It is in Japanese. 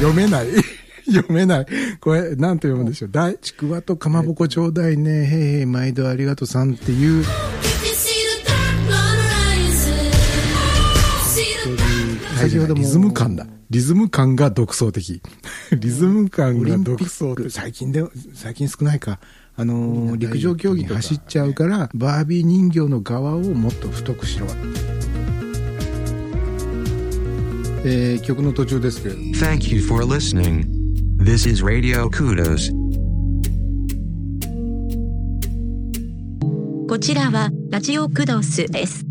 読めない。読めない。これ、なんて読むんでしょう。大、ちくわとかまぼこちょうだいね。へいへい、毎度ありがとうさんっていう。先ほどもリズム感だ。リズム感が独創的。リズム感が独創的。最近で、最近少ないか。あのー、陸上競技走っちゃうから、バービー人形の側をもっと太くしろ。えー、曲の途中ですけれど。Thank you for listening. This is Radio Kudos. こちらはラジオクドスです。